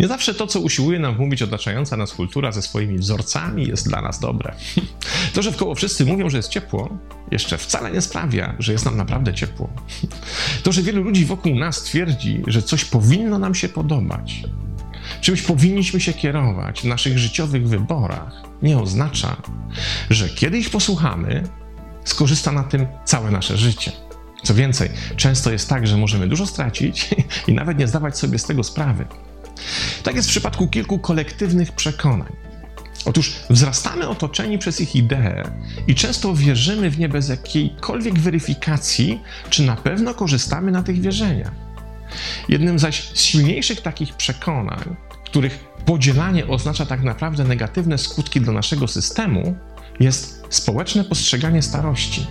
Nie zawsze to, co usiłuje nam mówić otaczająca nas kultura ze swoimi wzorcami, jest dla nas dobre. To, że wkoło wszyscy mówią, że jest ciepło, jeszcze wcale nie sprawia, że jest nam naprawdę ciepło. To, że wielu ludzi wokół nas twierdzi, że coś powinno nam się podobać, czymś powinniśmy się kierować w naszych życiowych wyborach, nie oznacza, że kiedy ich posłuchamy, skorzysta na tym całe nasze życie. Co więcej, często jest tak, że możemy dużo stracić i nawet nie zdawać sobie z tego sprawy. Tak jest w przypadku kilku kolektywnych przekonań. Otóż wzrastamy otoczeni przez ich idee i często wierzymy w nie bez jakiejkolwiek weryfikacji, czy na pewno korzystamy na tych wierzeniach. Jednym zaś z silniejszych takich przekonań, których podzielanie oznacza tak naprawdę negatywne skutki dla naszego systemu, jest społeczne postrzeganie starości.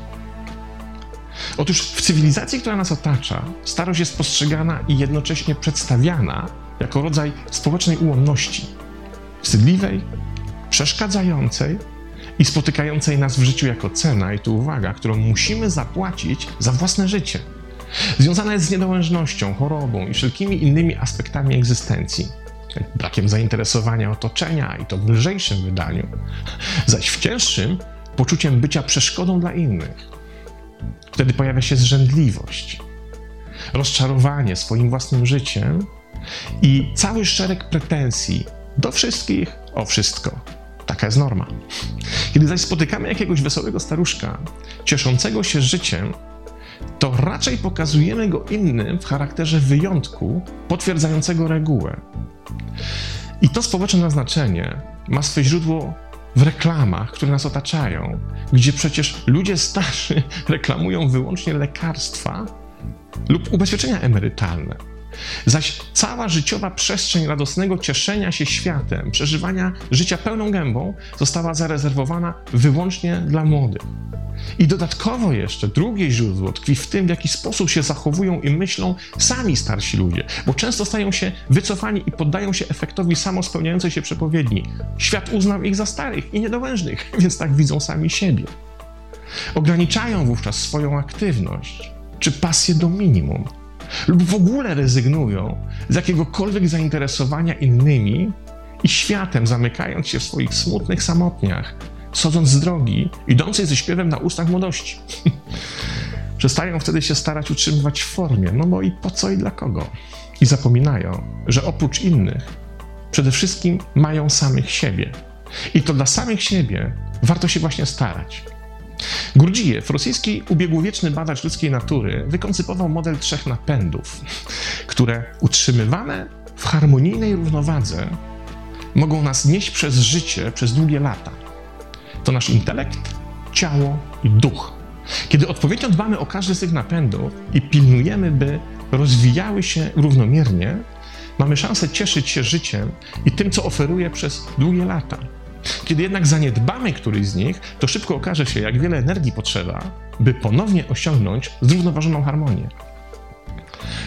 Otóż w cywilizacji, która nas otacza, starość jest postrzegana i jednocześnie przedstawiana jako rodzaj społecznej ułomności, wstydliwej, przeszkadzającej i spotykającej nas w życiu jako cena, i tu uwaga, którą musimy zapłacić za własne życie. Związana jest z niedołężnością, chorobą i wszelkimi innymi aspektami egzystencji. Brakiem zainteresowania otoczenia i to w lżejszym wydaniu, zaś w cięższym poczuciem bycia przeszkodą dla innych. Wtedy pojawia się zrzędliwość, rozczarowanie swoim własnym życiem i cały szereg pretensji do wszystkich o wszystko. Taka jest norma. Kiedy zaś spotykamy jakiegoś wesołego staruszka, cieszącego się życiem, to raczej pokazujemy go innym w charakterze wyjątku, potwierdzającego regułę. I to społeczne naznaczenie ma swe źródło w reklamach, które nas otaczają, gdzie przecież ludzie starzy reklamują wyłącznie lekarstwa lub ubezpieczenia emerytalne. Zaś cała życiowa przestrzeń radosnego cieszenia się światem, przeżywania życia pełną gębą została zarezerwowana wyłącznie dla młodych. I dodatkowo jeszcze drugie źródło tkwi w tym, w jaki sposób się zachowują i myślą sami starsi ludzie, bo często stają się wycofani i poddają się efektowi samospełniającej się przepowiedni. Świat uznał ich za starych i niedołężnych, więc tak widzą sami siebie. Ograniczają wówczas swoją aktywność czy pasję do minimum lub w ogóle rezygnują z jakiegokolwiek zainteresowania innymi i światem, zamykając się w swoich smutnych samotniach, schodząc z drogi, idącej ze śpiewem na ustach młodości. Przestają wtedy się starać utrzymywać w formie, no bo i po co i dla kogo? I zapominają, że oprócz innych, przede wszystkim mają samych siebie. I to dla samych siebie warto się właśnie starać. Gurdzijew, rosyjski ubiegłowieczny badacz ludzkiej natury, wykoncypował model trzech napędów, które utrzymywane w harmonijnej równowadze mogą nas nieść przez życie przez długie lata. To nasz intelekt, ciało i duch. Kiedy odpowiednio dbamy o każdy z tych napędów i pilnujemy, by rozwijały się równomiernie, mamy szansę cieszyć się życiem i tym, co oferuje przez długie lata. Kiedy jednak zaniedbamy któryś z nich, to szybko okaże się, jak wiele energii potrzeba, by ponownie osiągnąć zrównoważoną harmonię.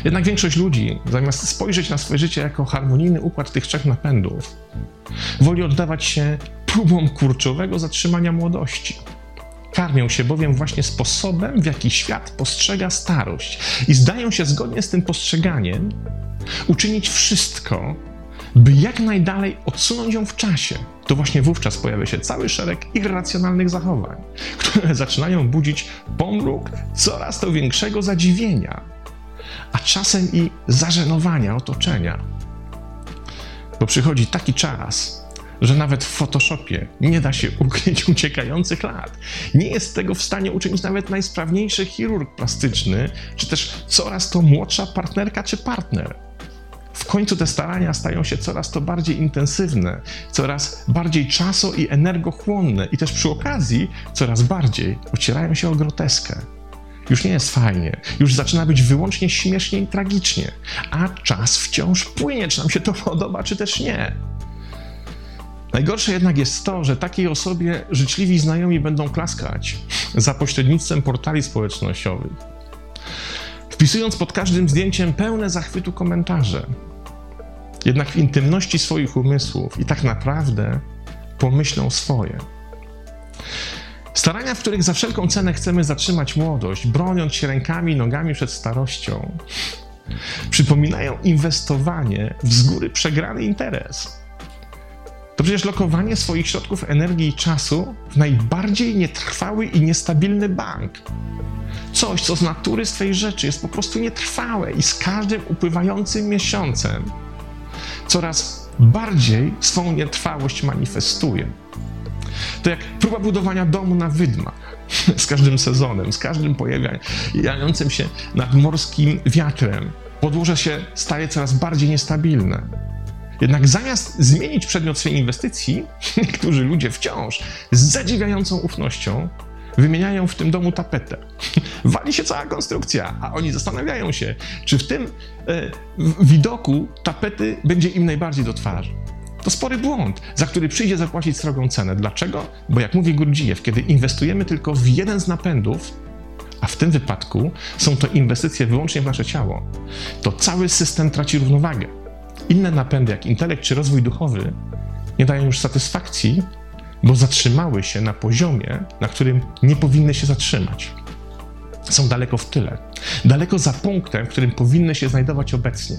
Jednak większość ludzi, zamiast spojrzeć na swoje życie jako harmonijny układ tych trzech napędów, woli oddawać się próbom kurczowego zatrzymania młodości. Karmią się bowiem właśnie sposobem, w jaki świat postrzega starość i zdają się zgodnie z tym postrzeganiem uczynić wszystko, by jak najdalej odsunąć ją w czasie, to właśnie wówczas pojawia się cały szereg irracjonalnych zachowań, które zaczynają budzić pomruk coraz to większego zadziwienia, a czasem i zażenowania otoczenia. Bo przychodzi taki czas, że nawet w Photoshopie nie da się ukryć uciekających lat. Nie jest tego w stanie uczynić nawet najsprawniejszy chirurg plastyczny, czy też coraz to młodsza partnerka czy partner w końcu te starania stają się coraz to bardziej intensywne, coraz bardziej czaso i energochłonne i też przy okazji coraz bardziej ocierają się o groteskę. Już nie jest fajnie, już zaczyna być wyłącznie śmiesznie i tragicznie, a czas wciąż płynie, czy nam się to podoba, czy też nie. Najgorsze jednak jest to, że takiej osobie życzliwi znajomi będą klaskać za pośrednictwem portali społecznościowych, wpisując pod każdym zdjęciem pełne zachwytu komentarze, jednak w intymności swoich umysłów i tak naprawdę pomyślą swoje. Starania, w których za wszelką cenę chcemy zatrzymać młodość, broniąc się rękami i nogami przed starością, przypominają inwestowanie w z góry przegrany interes. To przecież lokowanie swoich środków energii i czasu w najbardziej nietrwały i niestabilny bank. Coś, co z natury swej rzeczy jest po prostu nietrwałe i z każdym upływającym miesiącem coraz bardziej swą nietrwałość manifestuje. To jak próba budowania domu na wydmach. Z każdym sezonem, z każdym pojawiającym się nad morskim wiatrem, podłoże się staje coraz bardziej niestabilne. Jednak zamiast zmienić przedmiot swojej inwestycji, niektórzy ludzie wciąż z zadziwiającą ufnością wymieniają w tym domu tapetę. Wali się cała konstrukcja, a oni zastanawiają się, czy w tym e, widoku tapety będzie im najbardziej do twarzy. To spory błąd, za który przyjdzie zapłacić srogą cenę. Dlaczego? Bo jak mówi Gurdzijew, kiedy inwestujemy tylko w jeden z napędów, a w tym wypadku są to inwestycje wyłącznie w nasze ciało, to cały system traci równowagę. Inne napędy, jak intelekt czy rozwój duchowy, nie dają już satysfakcji, bo zatrzymały się na poziomie, na którym nie powinny się zatrzymać. Są daleko w tyle, daleko za punktem, w którym powinny się znajdować obecnie.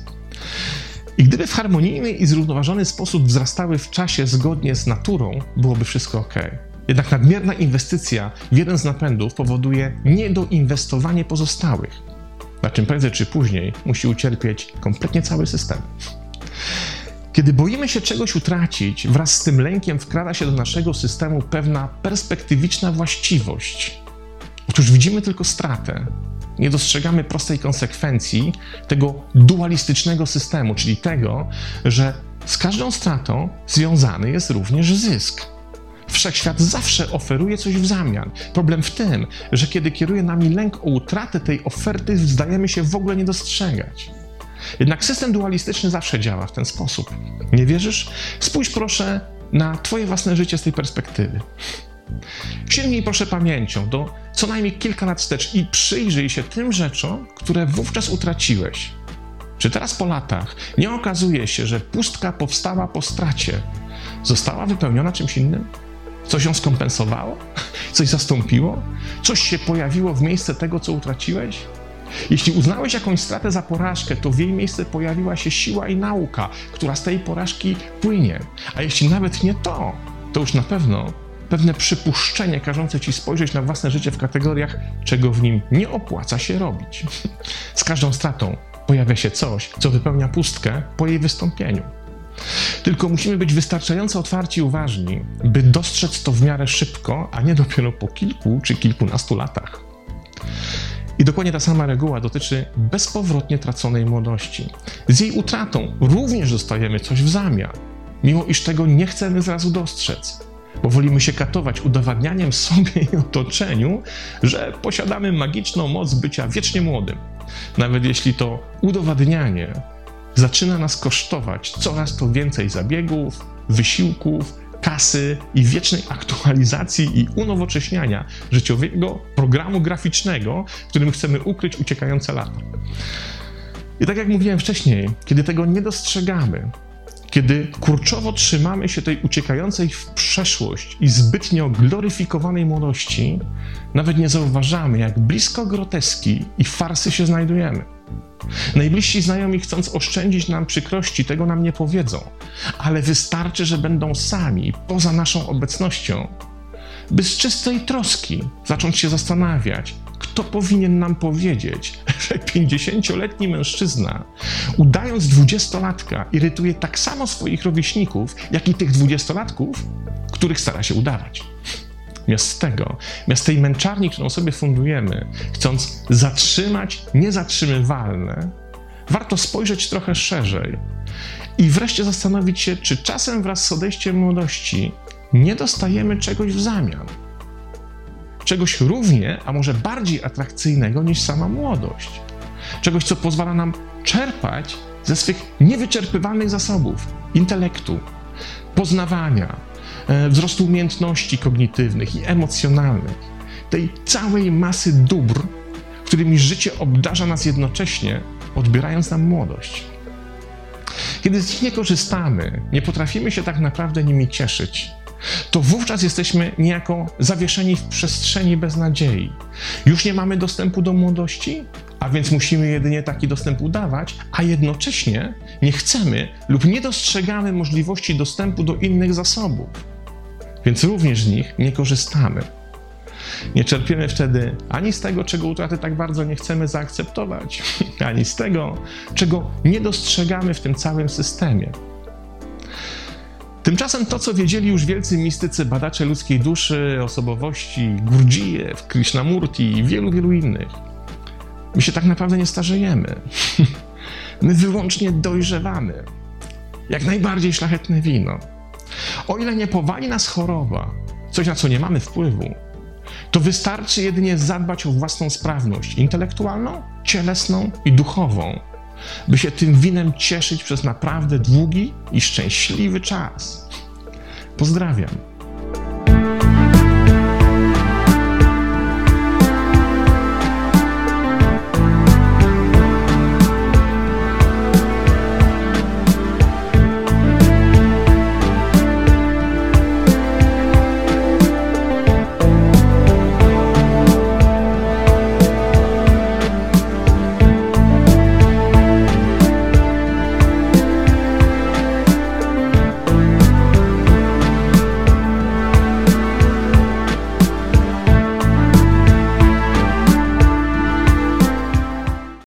I gdyby w harmonijny i zrównoważony sposób wzrastały w czasie zgodnie z naturą, byłoby wszystko ok. Jednak nadmierna inwestycja w jeden z napędów powoduje niedoinwestowanie pozostałych, na czym prędzej czy później musi ucierpieć kompletnie cały system. Kiedy boimy się czegoś utracić, wraz z tym lękiem wkrada się do naszego systemu pewna perspektywiczna właściwość. Otóż widzimy tylko stratę, nie dostrzegamy prostej konsekwencji tego dualistycznego systemu, czyli tego, że z każdą stratą związany jest również zysk. Wszechświat zawsze oferuje coś w zamian. Problem w tym, że kiedy kieruje nami lęk o utratę tej oferty, zdajemy się w ogóle nie dostrzegać. Jednak system dualistyczny zawsze działa w ten sposób. Nie wierzysz? Spójrz proszę na Twoje własne życie z tej perspektywy. Sięgnij proszę pamięcią do co najmniej kilka lat wstecz i przyjrzyj się tym rzeczom, które wówczas utraciłeś. Czy teraz po latach nie okazuje się, że pustka powstała po stracie została wypełniona czymś innym? Coś ją skompensowało? Coś zastąpiło? Coś się pojawiło w miejsce tego, co utraciłeś? Jeśli uznałeś jakąś stratę za porażkę, to w jej miejsce pojawiła się siła i nauka, która z tej porażki płynie. A jeśli nawet nie to, to już na pewno pewne przypuszczenie każące ci spojrzeć na własne życie w kategoriach, czego w nim nie opłaca się robić. Z każdą stratą pojawia się coś, co wypełnia pustkę po jej wystąpieniu. Tylko musimy być wystarczająco otwarci i uważni, by dostrzec to w miarę szybko, a nie dopiero po kilku czy kilkunastu latach. I dokładnie ta sama reguła dotyczy bezpowrotnie traconej młodości. Z jej utratą również dostajemy coś w zamian, mimo iż tego nie chcemy zrazu dostrzec bo wolimy się katować udowadnianiem sobie i otoczeniu, że posiadamy magiczną moc bycia wiecznie młodym. Nawet jeśli to udowadnianie zaczyna nas kosztować coraz to więcej zabiegów, wysiłków, kasy i wiecznej aktualizacji i unowocześniania życiowego programu graficznego, w którym chcemy ukryć uciekające lata. I tak jak mówiłem wcześniej, kiedy tego nie dostrzegamy, kiedy kurczowo trzymamy się tej uciekającej w przeszłość i zbytnio gloryfikowanej młodości, nawet nie zauważamy, jak blisko groteski i farsy się znajdujemy. Najbliżsi znajomi, chcąc oszczędzić nam przykrości, tego nam nie powiedzą, ale wystarczy, że będą sami, poza naszą obecnością, by z czystej troski zacząć się zastanawiać, kto powinien nam powiedzieć, 50-letni mężczyzna, udając dwudziestolatka, irytuje tak samo swoich rówieśników, jak i tych dwudziestolatków, których stara się udawać. Miast tego, miast tej męczarni, którą sobie fundujemy, chcąc zatrzymać niezatrzymywalne, warto spojrzeć trochę szerzej i wreszcie zastanowić się, czy czasem wraz z odejściem młodości nie dostajemy czegoś w zamian czegoś równie, a może bardziej atrakcyjnego niż sama młodość. Czegoś, co pozwala nam czerpać ze swych niewyczerpywalnych zasobów intelektu, poznawania, e, wzrostu umiejętności kognitywnych i emocjonalnych, tej całej masy dóbr, którymi życie obdarza nas jednocześnie, odbierając nam młodość. Kiedy z nich nie korzystamy, nie potrafimy się tak naprawdę nimi cieszyć, to wówczas jesteśmy niejako zawieszeni w przestrzeni bez nadziei. Już nie mamy dostępu do młodości, a więc musimy jedynie taki dostęp udawać, a jednocześnie nie chcemy lub nie dostrzegamy możliwości dostępu do innych zasobów, więc również z nich nie korzystamy. Nie czerpiemy wtedy ani z tego, czego utraty tak bardzo nie chcemy zaakceptować, ani z tego, czego nie dostrzegamy w tym całym systemie. Tymczasem to, co wiedzieli już wielcy mistycy, badacze ludzkiej duszy, osobowości, Gurdjieff, Krishnamurti i wielu, wielu innych, my się tak naprawdę nie starzejemy. My wyłącznie dojrzewamy. Jak najbardziej szlachetne wino. O ile nie powali nas choroba, coś na co nie mamy wpływu, to wystarczy jedynie zadbać o własną sprawność intelektualną, cielesną i duchową, by się tym winem cieszyć przez naprawdę długi i szczęśliwy czas. Pozdrawiam.